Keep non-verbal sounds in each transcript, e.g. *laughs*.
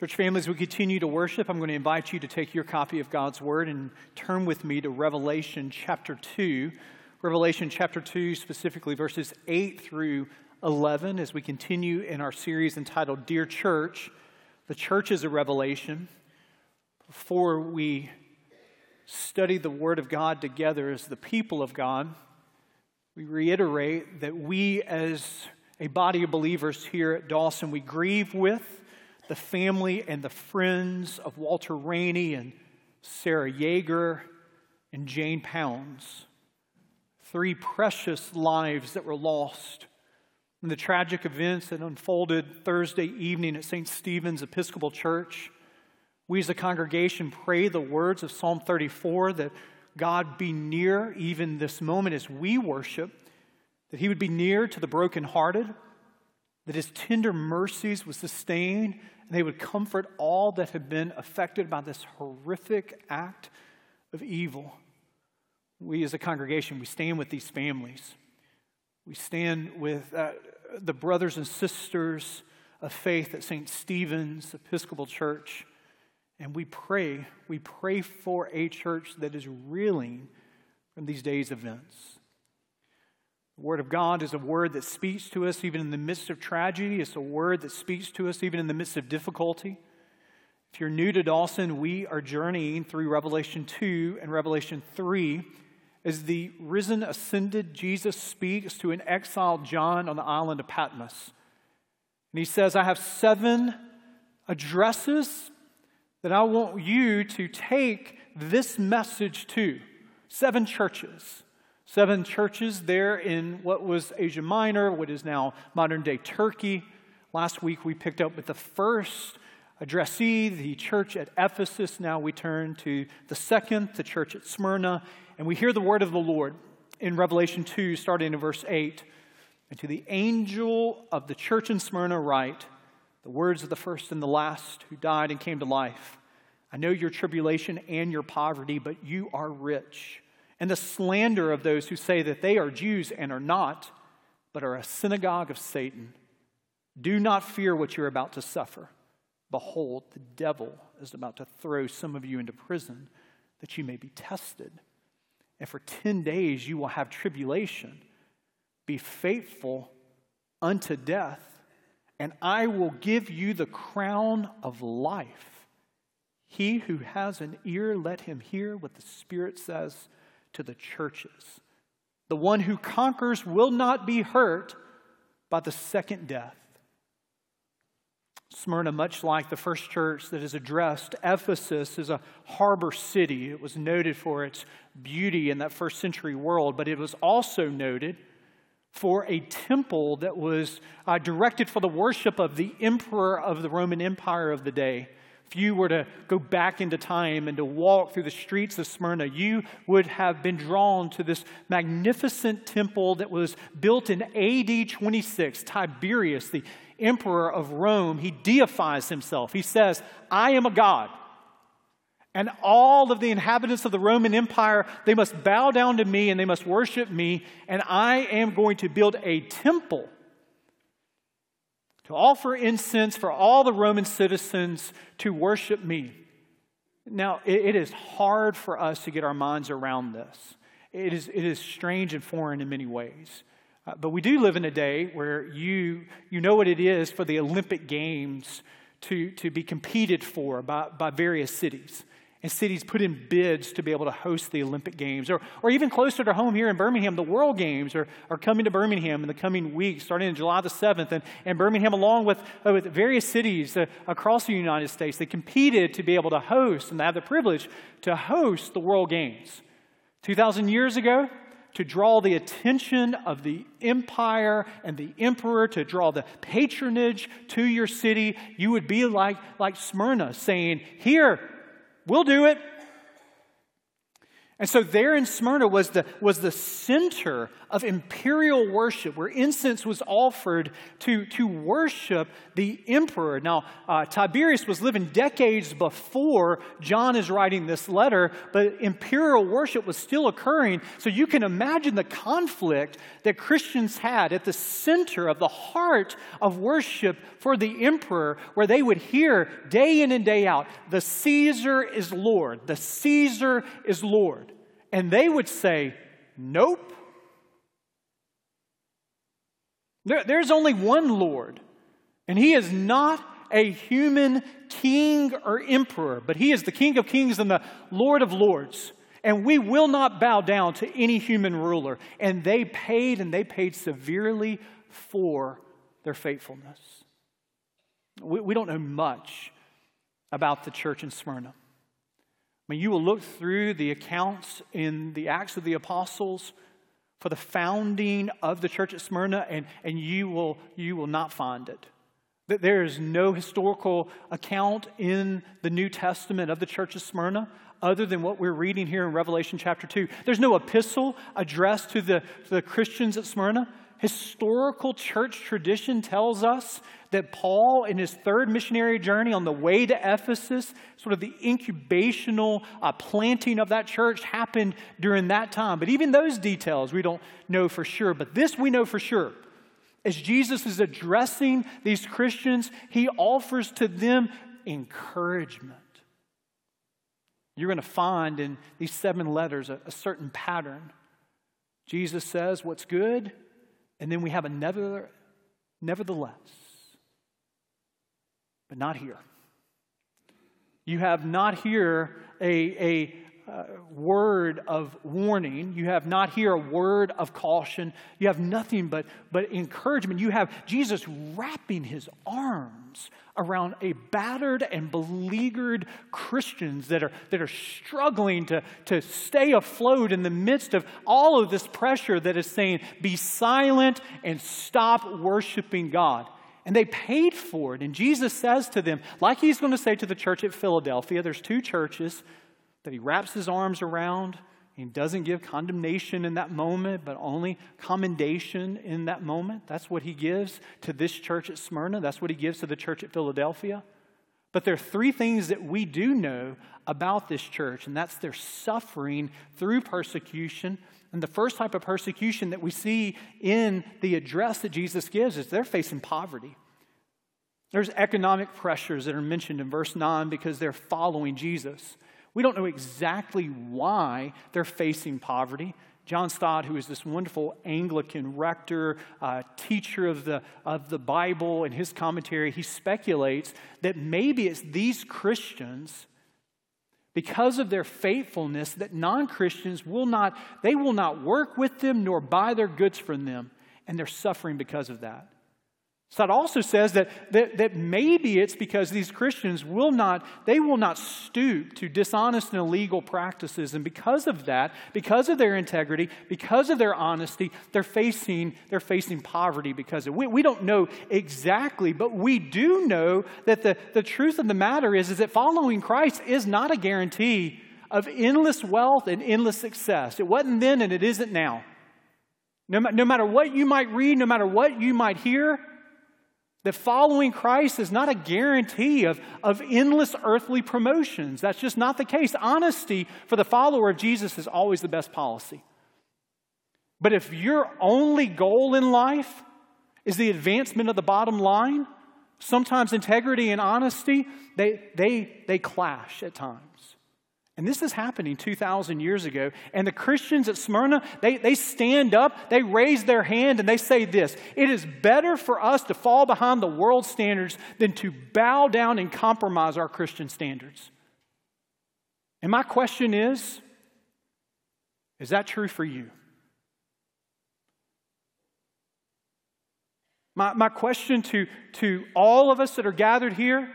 Church families, we continue to worship. I'm going to invite you to take your copy of God's Word and turn with me to Revelation chapter 2. Revelation chapter 2, specifically verses 8 through 11, as we continue in our series entitled Dear Church, the Church is a Revelation. Before we study the Word of God together as the people of God, we reiterate that we, as a body of believers here at Dawson, we grieve with the family and the friends of Walter Rainey and Sarah Yeager and Jane Pounds. Three precious lives that were lost in the tragic events that unfolded Thursday evening at St. Stephen's Episcopal Church. We as a congregation pray the words of Psalm 34 that God be near even this moment as we worship, that He would be near to the brokenhearted, that His tender mercies would sustain and they would comfort all that have been affected by this horrific act of evil. We as a congregation, we stand with these families. We stand with uh, the brothers and sisters of faith at St. Stephen's Episcopal Church. And we pray, we pray for a church that is reeling from these days' events. The Word of God is a word that speaks to us even in the midst of tragedy. It's a word that speaks to us even in the midst of difficulty. If you're new to Dawson, we are journeying through Revelation 2 and Revelation 3 as the risen, ascended Jesus speaks to an exiled John on the island of Patmos. And he says, I have seven addresses that I want you to take this message to. Seven churches. Seven churches there in what was Asia Minor, what is now modern day Turkey. Last week we picked up with the first addressee, the church at Ephesus. Now we turn to the second, the church at Smyrna, and we hear the word of the Lord in Revelation 2, starting in verse 8. And to the angel of the church in Smyrna, write the words of the first and the last who died and came to life. I know your tribulation and your poverty, but you are rich and the slander of those who say that they are Jews and are not, but are a synagogue of Satan. Do not fear what you're about to suffer. Behold, the devil is about to throw some of you into prison that you may be tested. And for 10 days you will have tribulation. Be faithful unto death, and I will give you the crown of life. He who has an ear, let him hear what the Spirit says to the churches. The one who conquers will not be hurt by the second death. Smyrna, much like the first church that is addressed, Ephesus is a harbor city. It was noted for its beauty in that first century world, but it was also noted for a temple that was uh, directed for the worship of the emperor of the Roman Empire of the day. If you were to go back into time and to walk through the streets of Smyrna, you would have been drawn to this magnificent temple that was built in AD 26. Tiberius, the emperor of Rome, he deifies himself. He says, I am a god. And all of the inhabitants of the Roman Empire, they must bow down to me and they must worship me. And I am going to build a temple to offer incense for all the Roman citizens to worship me. Now, it, is hard for us to get our minds around this. It is, it is strange and foreign in many ways. Uh, but we do live in a day where you, you know what it is for the Olympic Games to, to be competed for by, by various cities and cities put in bids to be able to host the Olympic Games. Or, or even closer to home here in Birmingham, the World Games are, are coming to Birmingham in the coming weeks, starting in July the 7th. And, and Birmingham, along with, uh, with various cities uh, across the United States, they competed to be able to host and have the privilege to host the World Games. 2,000 years ago, to draw the attention of the empire and the emperor, to draw the patronage to your city, you would be like, like Smyrna saying, Here, We'll do it. And so there in Smyrna was the, was the center of imperial worship, where incense was offered to, to worship the emperor. Now, uh, Tiberius was living decades before John is writing this letter, but imperial worship was still occurring. So you can imagine the conflict that Christians had at the center of the heart of worship for the emperor, where they would hear day in and day out, the Caesar is Lord, the Caesar is Lord. And they would say, Nope. There, there's only one Lord, and He is not a human king or emperor, but He is the King of kings and the Lord of lords. And we will not bow down to any human ruler. And they paid, and they paid severely for their faithfulness. We, we don't know much about the church in Smyrna. I mean, you will look through the accounts in the Acts of the Apostles for the founding of the church at Smyrna, and, and you, will, you will not find it. That there is no historical account in the New Testament of the church of Smyrna other than what we're reading here in Revelation chapter 2. There's no epistle addressed to the, to the Christians at Smyrna. Historical church tradition tells us that Paul, in his third missionary journey on the way to Ephesus, sort of the incubational uh, planting of that church happened during that time. But even those details we don't know for sure. But this we know for sure. As Jesus is addressing these Christians, he offers to them encouragement. You're going to find in these seven letters a, a certain pattern. Jesus says, What's good? And then we have a never, nevertheless. But not here. You have not here a, a uh, word of warning. You have not here a word of caution. You have nothing but, but encouragement. You have Jesus wrapping his arms around a battered and beleaguered Christians that are, that are struggling to, to stay afloat in the midst of all of this pressure that is saying, be silent and stop worshiping God. And they paid for it. And Jesus says to them, like he's going to say to the church at Philadelphia, there's two churches that he wraps his arms around. He doesn't give condemnation in that moment, but only commendation in that moment. That's what he gives to this church at Smyrna. That's what he gives to the church at Philadelphia. But there are three things that we do know about this church, and that's their suffering through persecution. And the first type of persecution that we see in the address that Jesus gives is they're facing poverty. There's economic pressures that are mentioned in verse 9 because they're following Jesus. We don't know exactly why they're facing poverty. John Stott, who is this wonderful Anglican rector, uh, teacher of the, of the Bible, in his commentary, he speculates that maybe it's these Christians, because of their faithfulness, that non Christians will not, they will not work with them nor buy their goods from them, and they're suffering because of that. So it also says that, that, that maybe it's because these Christians will not, they will not stoop to dishonest and illegal practices. And because of that, because of their integrity, because of their honesty, they're facing, they're facing poverty because of it. We, we don't know exactly, but we do know that the, the truth of the matter is, is that following Christ is not a guarantee of endless wealth and endless success. It wasn't then and it isn't now. No, no matter what you might read, no matter what you might hear, that following Christ is not a guarantee of, of endless earthly promotions. That's just not the case. Honesty for the follower of Jesus is always the best policy. But if your only goal in life is the advancement of the bottom line, sometimes integrity and honesty, they, they, they clash at times. And this is happening 2,000 years ago. And the Christians at Smyrna, they, they stand up, they raise their hand, and they say this It is better for us to fall behind the world standards than to bow down and compromise our Christian standards. And my question is Is that true for you? My, my question to, to all of us that are gathered here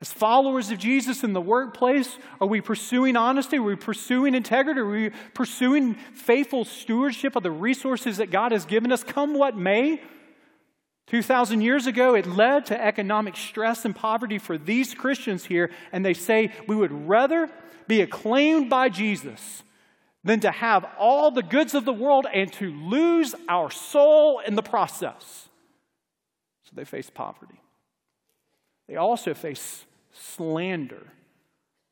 as followers of Jesus in the workplace, are we pursuing honesty? Are we pursuing integrity? Are we pursuing faithful stewardship of the resources that God has given us, come what may? 2,000 years ago, it led to economic stress and poverty for these Christians here, and they say we would rather be acclaimed by Jesus than to have all the goods of the world and to lose our soul in the process. So they face poverty. They also face slander.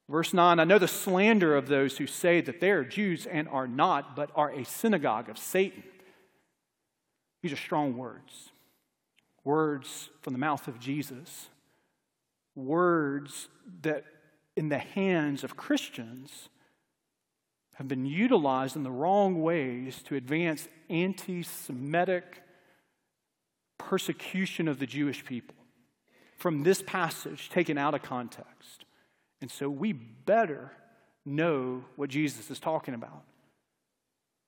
Verse 9 I know the slander of those who say that they are Jews and are not, but are a synagogue of Satan. These are strong words. Words from the mouth of Jesus. Words that, in the hands of Christians, have been utilized in the wrong ways to advance anti Semitic persecution of the Jewish people from this passage taken out of context. And so we better know what Jesus is talking about,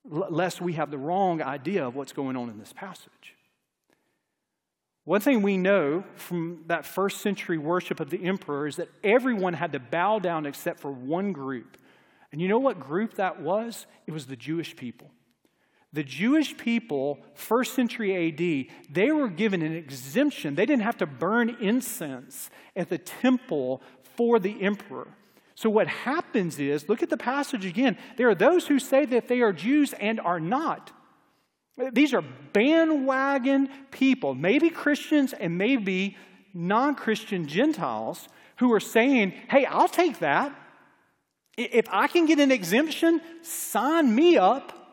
lest we have the wrong idea of what's going on in this passage. One thing we know from that first century worship of the emperor is that everyone had to bow down except for one group. And you know what group that was? It was the Jewish people. The Jewish people, first century AD, they were given an exemption. They didn't have to burn incense at the temple for the emperor. So, what happens is, look at the passage again. There are those who say that they are Jews and are not. These are bandwagon people, maybe Christians and maybe non Christian Gentiles, who are saying, hey, I'll take that. If I can get an exemption, sign me up.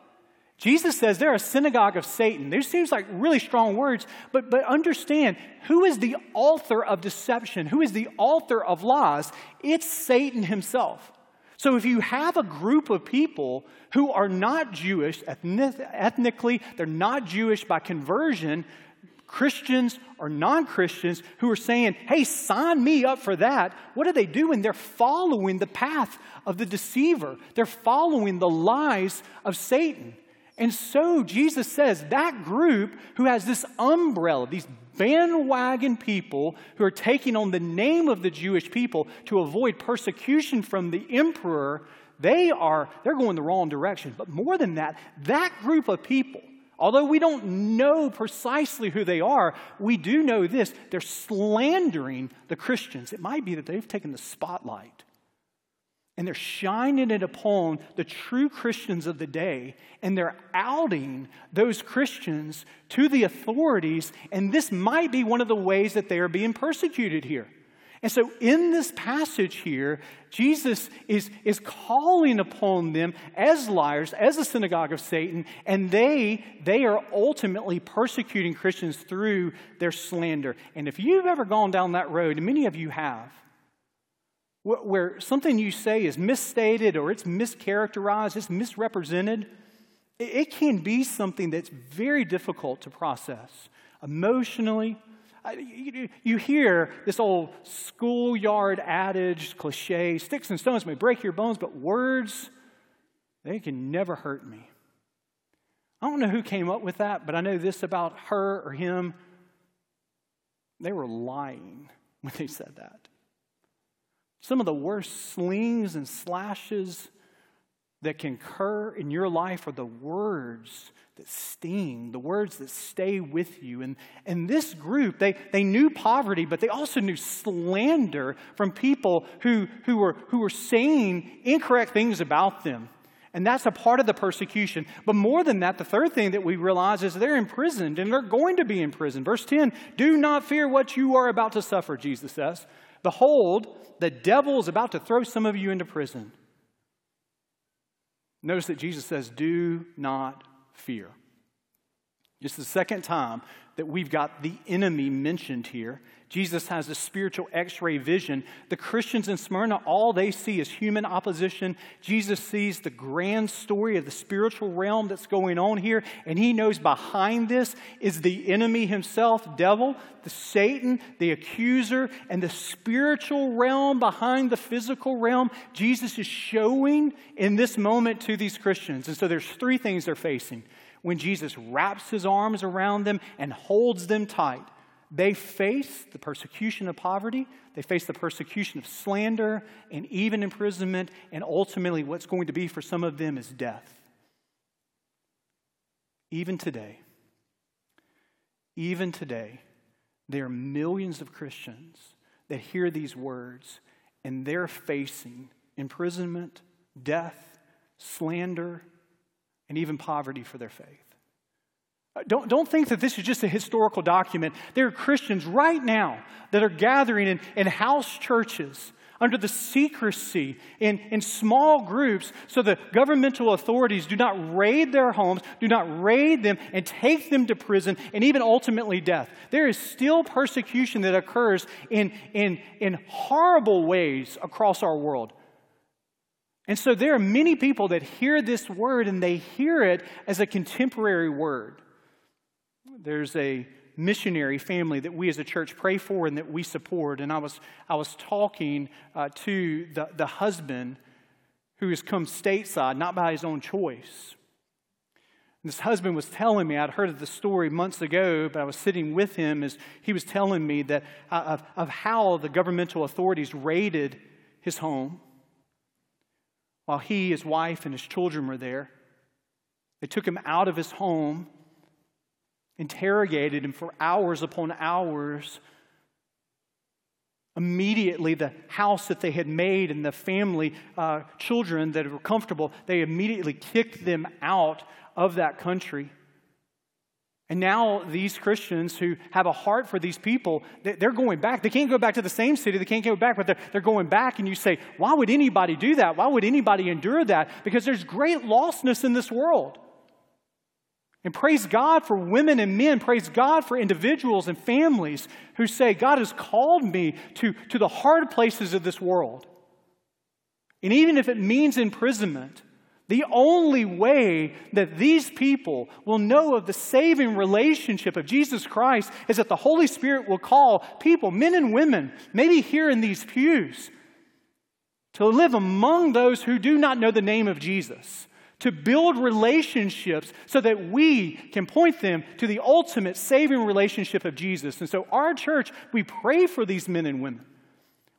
Jesus says they're a synagogue of Satan. This seems like really strong words, but, but understand who is the author of deception? Who is the author of lies? It's Satan himself. So if you have a group of people who are not Jewish ethnically, they're not Jewish by conversion, Christians or non Christians who are saying, hey, sign me up for that, what are they doing? They're following the path of the deceiver, they're following the lies of Satan. And so Jesus says that group who has this umbrella, these bandwagon people who are taking on the name of the Jewish people to avoid persecution from the emperor, they are they're going the wrong direction. But more than that, that group of people, although we don't know precisely who they are, we do know this, they're slandering the Christians. It might be that they've taken the spotlight and they're shining it upon the true Christians of the day, and they're outing those Christians to the authorities, and this might be one of the ways that they are being persecuted here. And so, in this passage here, Jesus is, is calling upon them as liars, as a synagogue of Satan, and they, they are ultimately persecuting Christians through their slander. And if you've ever gone down that road, and many of you have, where something you say is misstated or it's mischaracterized, it's misrepresented, it can be something that's very difficult to process emotionally. You hear this old schoolyard adage, cliche sticks and stones may break your bones, but words, they can never hurt me. I don't know who came up with that, but I know this about her or him. They were lying when they said that. Some of the worst slings and slashes that can occur in your life are the words that sting, the words that stay with you. And, and this group, they, they knew poverty, but they also knew slander from people who, who, were, who were saying incorrect things about them. And that's a part of the persecution. But more than that, the third thing that we realize is they're imprisoned and they're going to be imprisoned. Verse 10 Do not fear what you are about to suffer, Jesus says. Behold, the devil is about to throw some of you into prison. Notice that Jesus says, Do not fear. It's the second time that we've got the enemy mentioned here. Jesus has a spiritual x ray vision. The Christians in Smyrna, all they see is human opposition. Jesus sees the grand story of the spiritual realm that's going on here, and he knows behind this is the enemy himself, devil, the Satan, the accuser, and the spiritual realm behind the physical realm. Jesus is showing in this moment to these Christians. And so there's three things they're facing when Jesus wraps his arms around them and holds them tight. They face the persecution of poverty, they face the persecution of slander and even imprisonment, and ultimately, what's going to be for some of them is death. Even today, even today, there are millions of Christians that hear these words and they're facing imprisonment, death, slander, and even poverty for their faith. Uh, don't, don't think that this is just a historical document. There are Christians right now that are gathering in, in house churches under the secrecy in, in small groups so the governmental authorities do not raid their homes, do not raid them and take them to prison and even ultimately death. There is still persecution that occurs in, in, in horrible ways across our world. And so there are many people that hear this word and they hear it as a contemporary word. There's a missionary family that we as a church pray for and that we support. And I was, I was talking uh, to the, the husband who has come stateside, not by his own choice. This husband was telling me, I'd heard of the story months ago, but I was sitting with him as he was telling me that, uh, of, of how the governmental authorities raided his home while he, his wife, and his children were there. They took him out of his home interrogated him for hours upon hours. Immediately, the house that they had made and the family, uh, children that were comfortable, they immediately kicked them out of that country. And now, these Christians who have a heart for these people, they're going back. They can't go back to the same city, they can't go back, but they're, they're going back. And you say, why would anybody do that? Why would anybody endure that? Because there's great lostness in this world. And praise God for women and men. Praise God for individuals and families who say, God has called me to, to the hard places of this world. And even if it means imprisonment, the only way that these people will know of the saving relationship of Jesus Christ is that the Holy Spirit will call people, men and women, maybe here in these pews, to live among those who do not know the name of Jesus to build relationships so that we can point them to the ultimate saving relationship of Jesus. And so, our church, we pray for these men and women,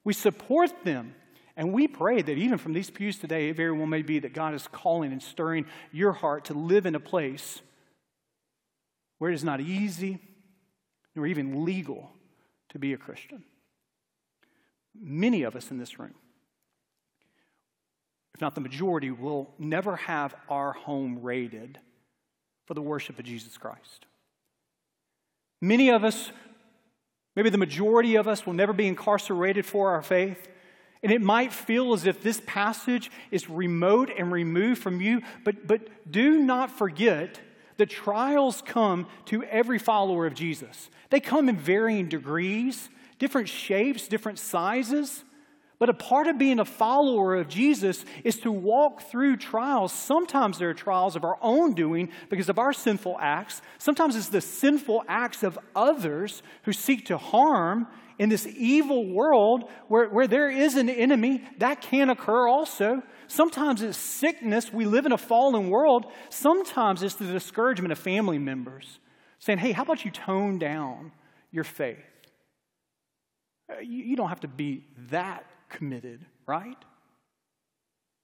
we support them. And we pray that even from these pews today, it very well may be that God is calling and stirring your heart to live in a place where it is not easy nor even legal to be a Christian. Many of us in this room if not the majority, will never have our home raided for the worship of Jesus Christ. Many of us, maybe the majority of us, will never be incarcerated for our faith. And it might feel as if this passage is remote and removed from you, but, but do not forget the trials come to every follower of Jesus. They come in varying degrees, different shapes, different sizes. But a part of being a follower of Jesus is to walk through trials. Sometimes there are trials of our own doing because of our sinful acts. Sometimes it's the sinful acts of others who seek to harm in this evil world where, where there is an enemy. That can occur also. Sometimes it's sickness. We live in a fallen world. Sometimes it's the discouragement of family members saying, hey, how about you tone down your faith? Uh, you don't have to be that committed, right?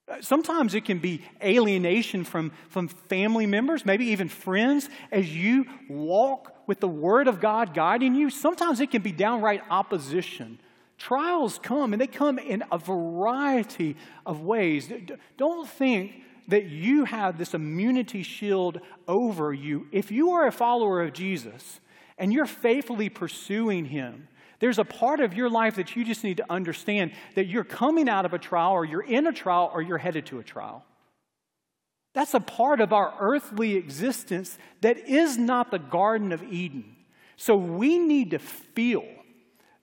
Uh, sometimes it can be alienation from, from family members, maybe even friends, as you walk with the Word of God guiding you. Sometimes it can be downright opposition. Trials come, and they come in a variety of ways. Don't think that you have this immunity shield over you. If you are a follower of Jesus and you're faithfully pursuing Him, there's a part of your life that you just need to understand that you're coming out of a trial, or you're in a trial, or you're headed to a trial. That's a part of our earthly existence that is not the Garden of Eden. So we need to feel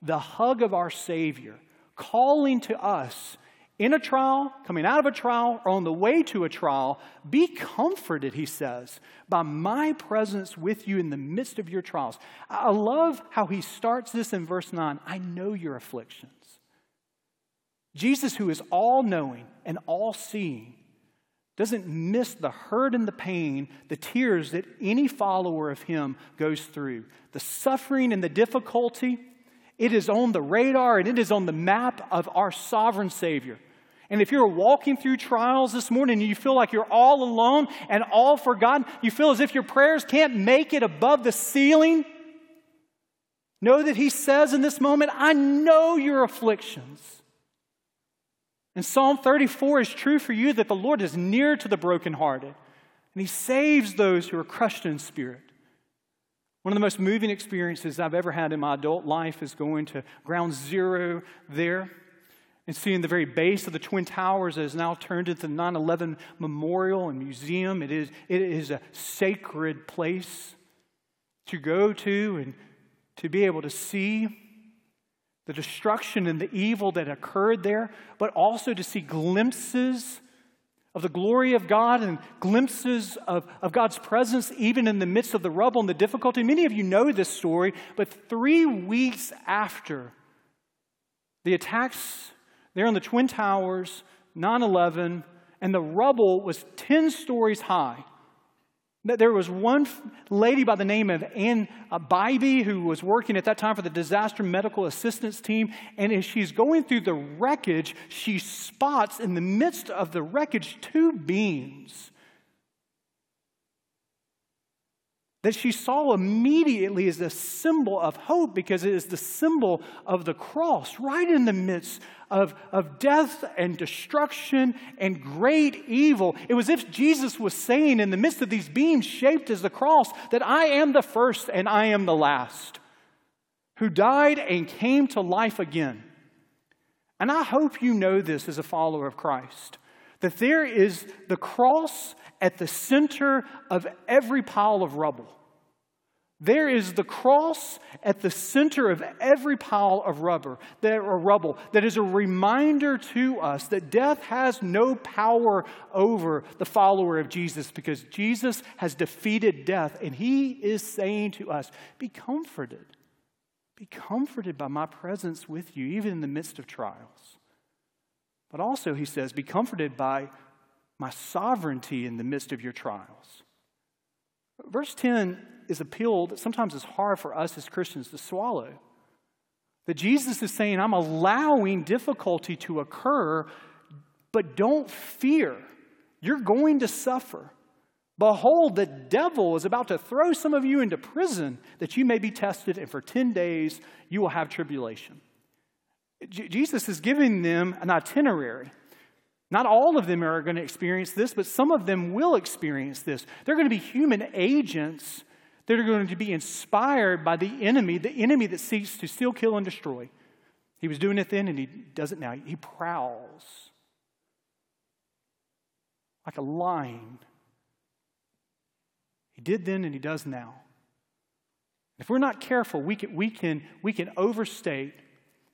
the hug of our Savior calling to us in a trial, coming out of a trial, or on the way to a trial, be comforted, he says, by my presence with you in the midst of your trials. I love how he starts this in verse 9 I know your afflictions. Jesus, who is all knowing and all seeing, doesn't miss the hurt and the pain, the tears that any follower of him goes through, the suffering and the difficulty. It is on the radar and it is on the map of our sovereign Savior. And if you're walking through trials this morning and you feel like you're all alone and all forgotten, you feel as if your prayers can't make it above the ceiling, know that He says in this moment, I know your afflictions. And Psalm 34 is true for you that the Lord is near to the brokenhearted, and he saves those who are crushed in spirit. One of the most moving experiences I've ever had in my adult life is going to ground zero there and seeing the very base of the Twin Towers that is now turned into the 9 11 Memorial and Museum. It is, it is a sacred place to go to and to be able to see the destruction and the evil that occurred there, but also to see glimpses of the glory of God and glimpses of, of God's presence even in the midst of the rubble and the difficulty. Many of you know this story, but three weeks after the attacks there on the Twin Towers, 9 11, and the rubble was 10 stories high. There was one lady by the name of Ann uh, Bybee who was working at that time for the disaster medical assistance team. And as she's going through the wreckage, she spots in the midst of the wreckage two beams that she saw immediately as a symbol of hope because it is the symbol of the cross right in the midst of, of death and destruction and great evil. It was if Jesus was saying in the midst of these beams shaped as the cross that I am the first and I am the last, who died and came to life again. And I hope you know this as a follower of Christ that there is the cross at the center of every pile of rubble. There is the cross at the center of every pile of rubber, that, or rubble that is a reminder to us that death has no power over the follower of Jesus because Jesus has defeated death. And he is saying to us, Be comforted. Be comforted by my presence with you, even in the midst of trials. But also, he says, Be comforted by my sovereignty in the midst of your trials. Verse 10 is appeal that sometimes is hard for us as Christians to swallow. That Jesus is saying, I'm allowing difficulty to occur, but don't fear. You're going to suffer. Behold, the devil is about to throw some of you into prison that you may be tested, and for 10 days you will have tribulation. J- Jesus is giving them an itinerary. Not all of them are going to experience this, but some of them will experience this. They're going to be human agents that are going to be inspired by the enemy, the enemy that seeks to steal, kill, and destroy. He was doing it then and he does it now. He prowls like a lion. He did then and he does now. If we're not careful, we can, we can, we can overstate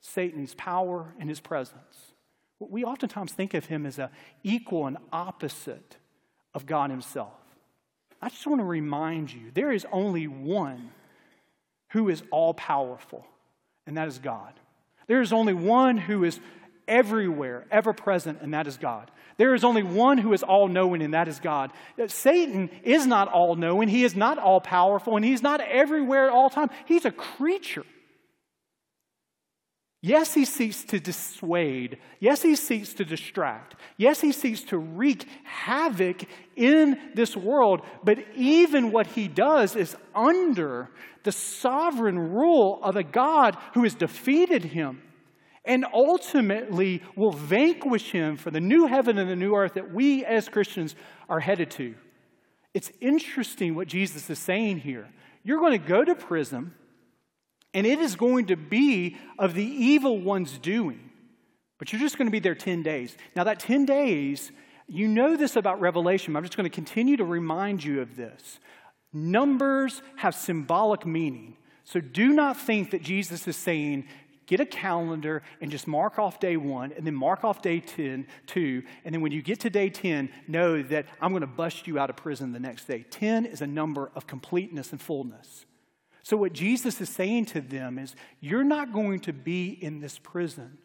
Satan's power and his presence. We oftentimes think of him as an equal and opposite of God himself. I just want to remind you there is only one who is all powerful, and that is God. There is only one who is everywhere, ever present, and that is God. There is only one who is all knowing, and that is God. Satan is not all knowing, he is not all powerful, and he's not everywhere at all time. He's a creature. Yes, he seeks to dissuade. Yes, he seeks to distract. Yes, he seeks to wreak havoc in this world. But even what he does is under the sovereign rule of a God who has defeated him and ultimately will vanquish him for the new heaven and the new earth that we as Christians are headed to. It's interesting what Jesus is saying here. You're going to go to prison and it is going to be of the evil one's doing. But you're just going to be there 10 days. Now, that 10 days, you know this about Revelation. I'm just going to continue to remind you of this. Numbers have symbolic meaning. So do not think that Jesus is saying, get a calendar and just mark off day one and then mark off day 10, two, and then when you get to day 10, know that I'm going to bust you out of prison the next day. 10 is a number of completeness and fullness. So, what Jesus is saying to them is, You're not going to be in this prison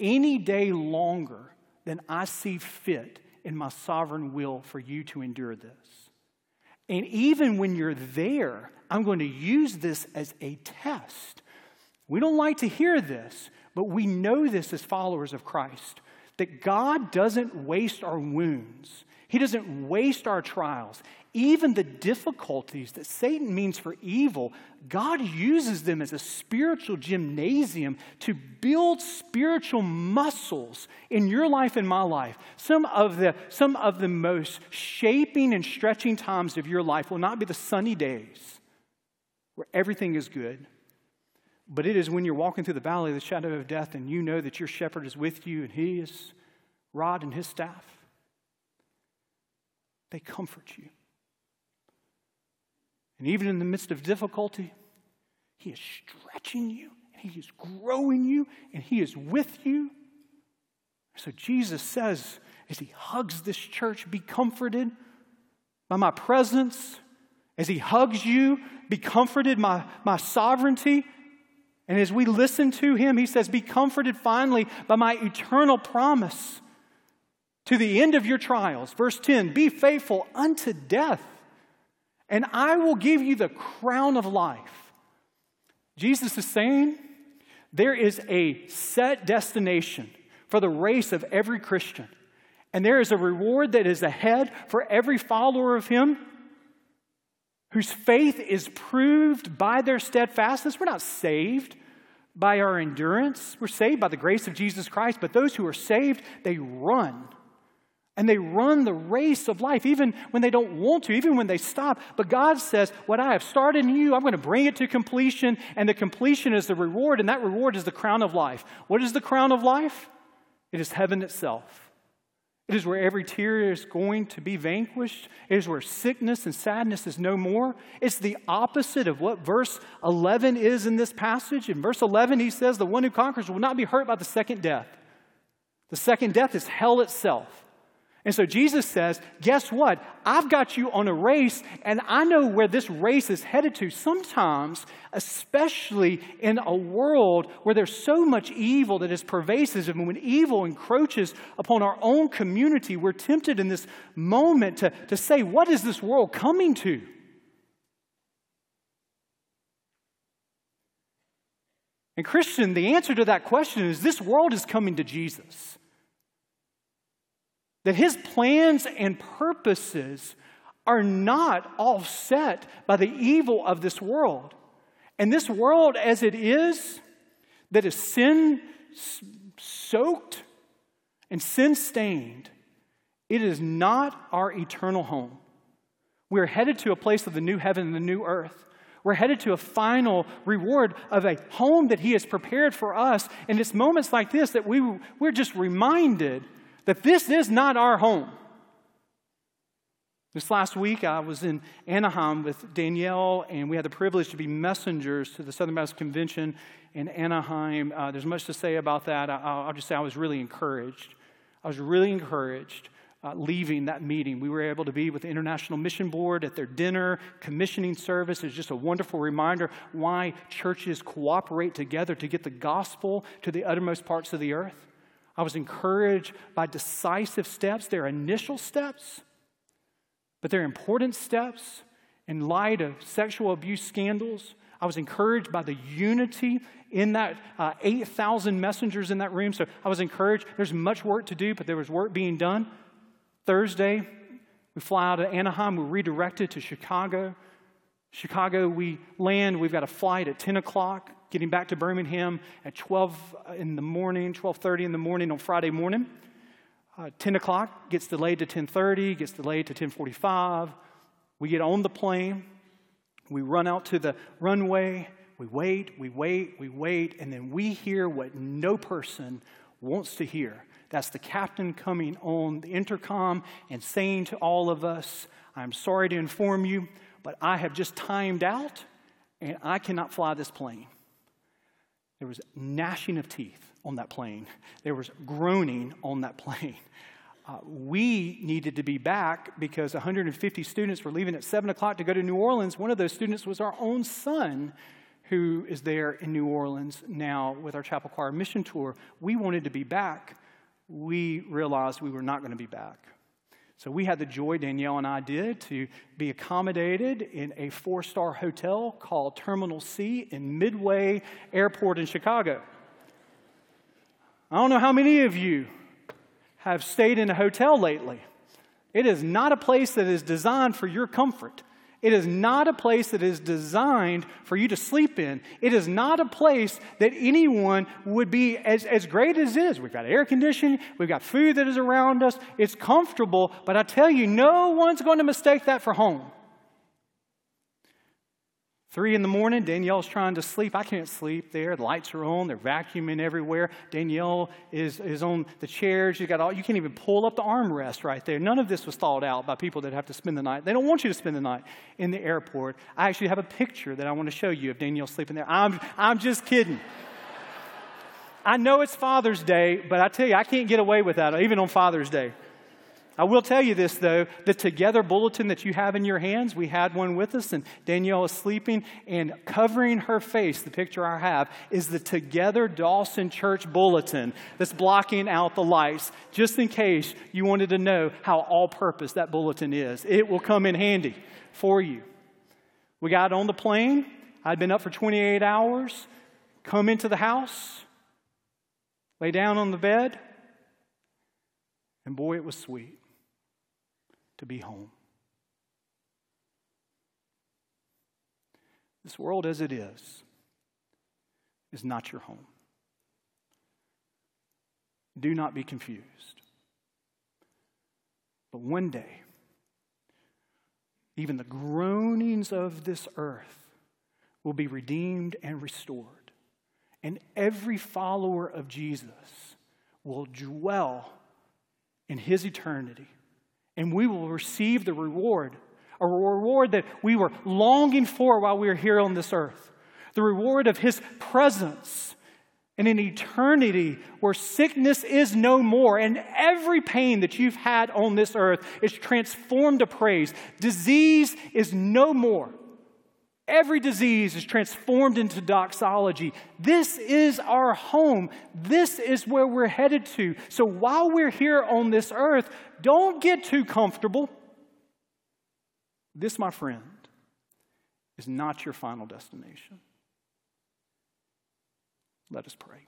any day longer than I see fit in my sovereign will for you to endure this. And even when you're there, I'm going to use this as a test. We don't like to hear this, but we know this as followers of Christ that God doesn't waste our wounds, He doesn't waste our trials. Even the difficulties that Satan means for evil, God uses them as a spiritual gymnasium to build spiritual muscles in your life and my life. Some of the, some of the most shaping and stretching times of your life will not be the sunny days where everything is good, but it is when you're walking through the valley of the shadow of death and you know that your shepherd is with you and he is rod and his staff. They comfort you. And even in the midst of difficulty, he is stretching you, and he is growing you, and he is with you. So Jesus says, as he hugs this church, be comforted by my presence. As he hugs you, be comforted by my sovereignty. And as we listen to him, he says, Be comforted finally by my eternal promise to the end of your trials. Verse 10 Be faithful unto death, and I will give you the crown of life. Jesus is saying there is a set destination for the race of every Christian, and there is a reward that is ahead for every follower of Him whose faith is proved by their steadfastness. We're not saved by our endurance, we're saved by the grace of Jesus Christ, but those who are saved, they run. And they run the race of life, even when they don't want to, even when they stop. But God says, What I have started in you, I'm going to bring it to completion, and the completion is the reward, and that reward is the crown of life. What is the crown of life? It is heaven itself. It is where every tear is going to be vanquished. It is where sickness and sadness is no more. It's the opposite of what verse 11 is in this passage. In verse 11, he says, The one who conquers will not be hurt by the second death. The second death is hell itself. And so Jesus says, Guess what? I've got you on a race, and I know where this race is headed to. Sometimes, especially in a world where there's so much evil that is pervasive, and when evil encroaches upon our own community, we're tempted in this moment to, to say, What is this world coming to? And, Christian, the answer to that question is this world is coming to Jesus. That his plans and purposes are not offset by the evil of this world. And this world, as it is, that is sin soaked and sin stained, it is not our eternal home. We're headed to a place of the new heaven and the new earth. We're headed to a final reward of a home that He has prepared for us. And it's moments like this that we, we're just reminded that this is not our home. This last week, I was in Anaheim with Danielle, and we had the privilege to be messengers to the Southern Baptist Convention in Anaheim. Uh, there's much to say about that. I, will just say I was really encouraged. I was really encouraged uh, leaving that meeting. We were able to be with the International Mission Board at their dinner, commissioning service. It's just a wonderful reminder why churches cooperate together to get the gospel to the uttermost parts of the earth. I was encouraged by decisive steps. They're initial steps, but they're important steps in light of sexual abuse scandals. I was encouraged by the unity in that uh, 8,000 messengers in that room. So I was encouraged. There's much work to do, but there was work being done. Thursday, we fly out of Anaheim. We're redirected to Chicago. Chicago, we land. We've got a flight at 10 o'clock getting back to Birmingham at 12 in the morning, 12.30 in the morning on Friday morning. Uh, 10 o'clock gets delayed to 10.30, gets delayed to 10.45. We get on the plane. We run out to the runway. We wait, we wait, we wait, and then we hear what no person wants to hear. That's the captain coming on the intercom and saying to all of us, I'm sorry to inform you, but I have just timed out and I cannot fly this plane. There was gnashing of teeth on that plane, there was groaning on that plane. Uh, we needed to be back because 150 students were leaving at 7 o'clock to go to New Orleans. One of those students was our own son, who is there in New Orleans now with our chapel choir mission tour. We wanted to be back. We realized we were not going to be back. So we had the joy, Danielle and I did, to be accommodated in a four star hotel called Terminal C in Midway Airport in Chicago. I don't know how many of you have stayed in a hotel lately, It is not a place that is designed for your comfort. It is not a place that is designed for you to sleep in. It is not a place that anyone would be as, as great as it is. We've got air conditioning, we've got food that is around us. It's comfortable, but I tell you, no one's going to mistake that for home. Three in the morning, Danielle's trying to sleep. I can't sleep there. The lights are on. They're vacuuming everywhere. Danielle is, is on the chairs. You got all, you can't even pull up the armrest right there. None of this was thought out by people that have to spend the night. They don't want you to spend the night in the airport. I actually have a picture that I want to show you of Danielle sleeping there. I'm, I'm just kidding. *laughs* I know it's Father's Day, but I tell you, I can't get away with that, even on Father's Day. I will tell you this, though the Together bulletin that you have in your hands, we had one with us, and Danielle is sleeping, and covering her face, the picture I have, is the Together Dawson Church bulletin that's blocking out the lights, just in case you wanted to know how all purpose that bulletin is. It will come in handy for you. We got on the plane. I'd been up for 28 hours, come into the house, lay down on the bed, and boy, it was sweet to be home. This world as it is is not your home. Do not be confused. But one day, even the groanings of this earth will be redeemed and restored. And every follower of Jesus will dwell in his eternity and we will receive the reward, a reward that we were longing for while we were here on this earth. The reward of His presence in an eternity where sickness is no more and every pain that you've had on this earth is transformed to praise. Disease is no more. Every disease is transformed into doxology. This is our home. This is where we're headed to. So while we're here on this earth, don't get too comfortable. This, my friend, is not your final destination. Let us pray.